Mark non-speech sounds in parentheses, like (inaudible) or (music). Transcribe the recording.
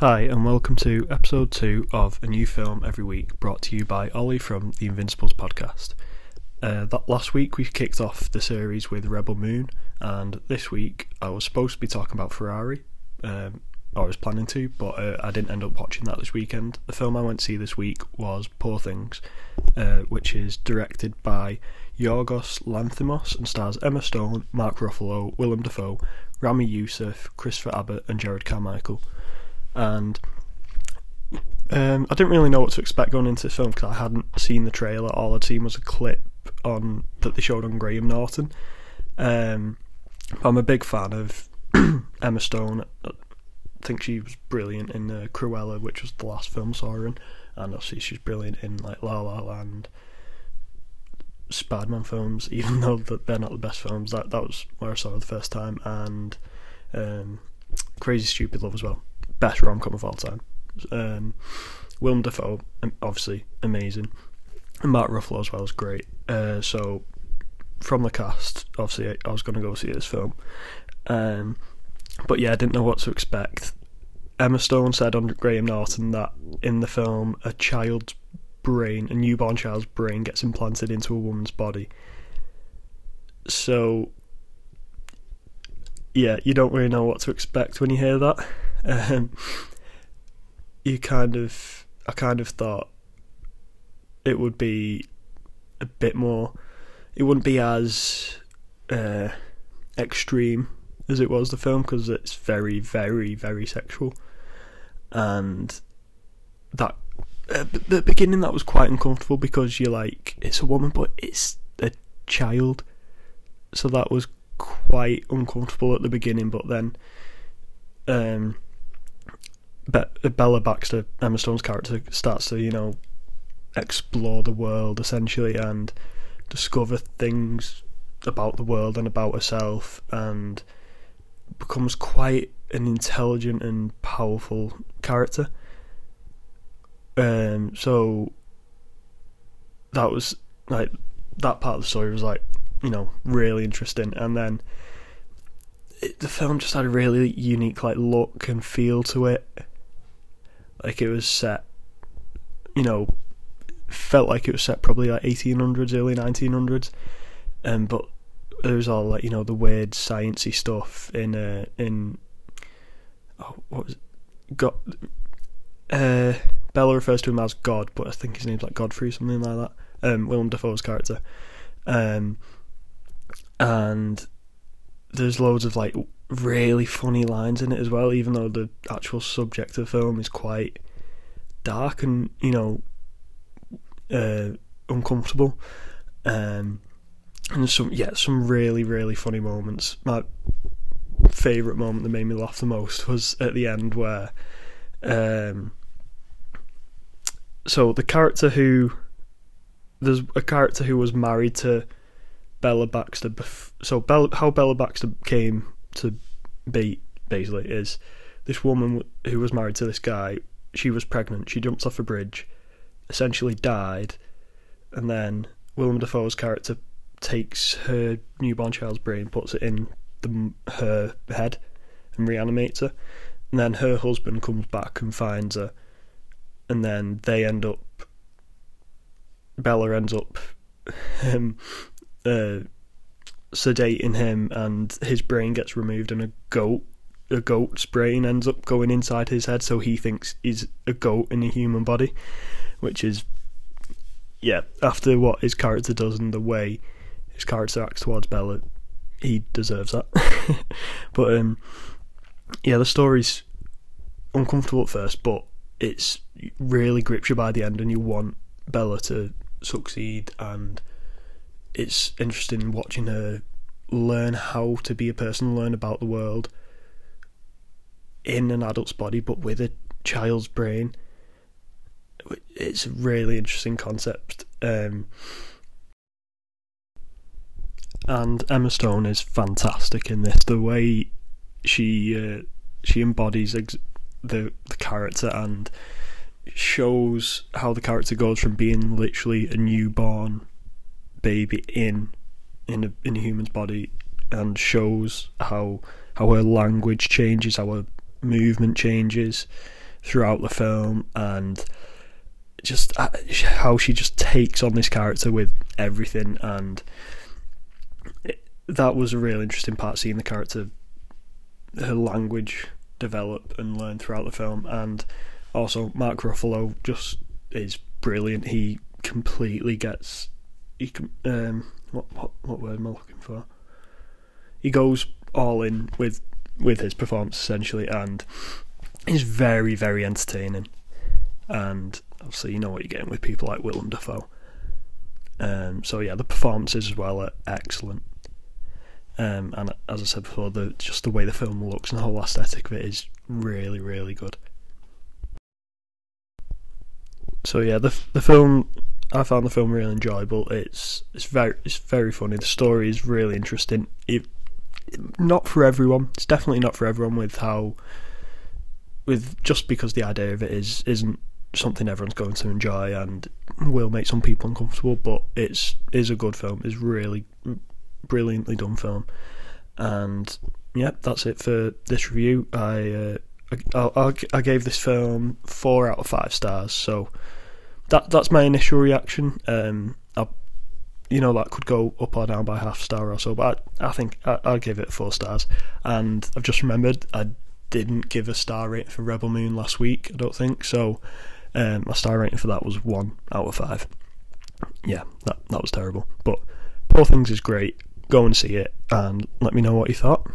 Hi, and welcome to episode two of a new film every week brought to you by Oli from the Invincibles podcast. Uh, that last week we kicked off the series with Rebel Moon, and this week I was supposed to be talking about Ferrari. Um, I was planning to, but uh, I didn't end up watching that this weekend. The film I went to see this week was Poor Things, uh, which is directed by Yorgos Lanthimos and stars Emma Stone, Mark Ruffalo, Willem Dafoe, Ramy Youssef, Christopher Abbott, and Jerrod Carmichael and um, I didn't really know what to expect going into this film because I hadn't seen the trailer. All I'd seen was a clip on that they showed on Graham Norton. Um, I'm a big fan of (clears throat) Emma Stone. I think she was brilliant in uh, Cruella, which was the last film I saw her in, and obviously she's brilliant in like La La Land, Spider-Man films. (laughs) Even though they're not the best films, that that was where I saw her the first time, and um, Crazy Stupid Love as well best rom com of all time. Um, Willem Dafoe, obviously amazing, and Mark Ruffalo as well is great. Uh, so from the cast, obviously I was going to go see this film, um, but yeah, I didn't know what to expect. Emma Stone said on Graham Norton that in the film a child's brain, a newborn child's brain, gets implanted into a woman's body. So yeah, you don't really know what to expect when you hear that um, you kind of, I kind of thought it would be a bit more. It wouldn't be as uh, extreme as it was the film because it's very, very, very sexual, and that at the beginning that was quite uncomfortable because you're like it's a woman but it's a child, so that was quite uncomfortable at the beginning. But then, um, Be- Bella Baxter, Emma Stone's character, starts to you know explore the world essentially and discover things about the world and about herself and becomes quite an intelligent and powerful character. Um, so that was like that part of the story was like you know really interesting, and then it, the film just had a really unique like look and feel to it like it was set, you know, felt like it was set probably like 1800s, early 1900s, um, but there was all like you know the weird sciency stuff in uh, in oh what was it? God. Uh, Bella refers to him as God, but I think his name's like Godfrey, something like that. Um, Willem Dafoe's character, um, and there's loads of like really funny lines in it as well, even though the actual subject of the film is quite dark and you know uh, uncomfortable. Um, and some yeah, some really really funny moments. My favorite moment that made me laugh the most was at the end where, um, so the character who there's a character who was married to Bella Baxter. Bef- so Bella, how Bella Baxter came to be basically is this woman who was married to this guy. She was pregnant. She jumped off a bridge, essentially died, and then Willem Dafoe's character takes her newborn child's brain, puts it in the, her head, and reanimates her. And then her husband comes back and finds her, and then they end up. Bella ends up (laughs) um, uh, sedating him, and his brain gets removed, and a goat, a goat's brain ends up going inside his head, so he thinks he's a goat in a human body, which is, yeah, after what his character does and the way his character acts towards Bella, he deserves that. (laughs) but um, yeah, the story's uncomfortable at first, but it's really grips you by the end, and you want Bella to succeed and it's interesting watching her learn how to be a person, learn about the world in an adult's body, but with a child's brain. It's a really interesting concept. Um, and Emma Stone is fantastic in this. The way she uh, she embodies ex- the the character and shows how the character goes from being literally a newborn baby in in a in a human's body and shows how how her language changes, how her movement changes, throughout the film, and just uh, how she just takes on this character with everything, and it, that was a real interesting part seeing the character, her language develop and learn throughout the film, and also Mark Ruffalo just is brilliant. He completely gets he um what what what word am I looking for? He goes all in with with his performance essentially, and he's very very entertaining. And obviously, you know what you're getting with people like Willem Dafoe. Um, so yeah, the performances as well are excellent. Um, and as I said before, the just the way the film looks and the whole aesthetic of it is really really good. So yeah, the the film I found the film really enjoyable. It's it's very it's very funny. The story is really interesting. It, not for everyone. It's definitely not for everyone. With how with just because the idea of it is isn't something everyone's going to enjoy and will make some people uncomfortable. But it's is a good film. It's really brilliantly done film. And yeah, that's it for this review. I uh, I, I, I gave this film four out of five stars. So that that's my initial reaction. Um, I, you know, that could go up or down by half star or so, but I, I think I, I'll give it four stars. And I've just remembered I didn't give a star rating for Rebel Moon last week. I don't think so. Um, my star rating for that was one out of five. Yeah, that that was terrible. But Poor Things is great. Go and see it and let me know what you thought.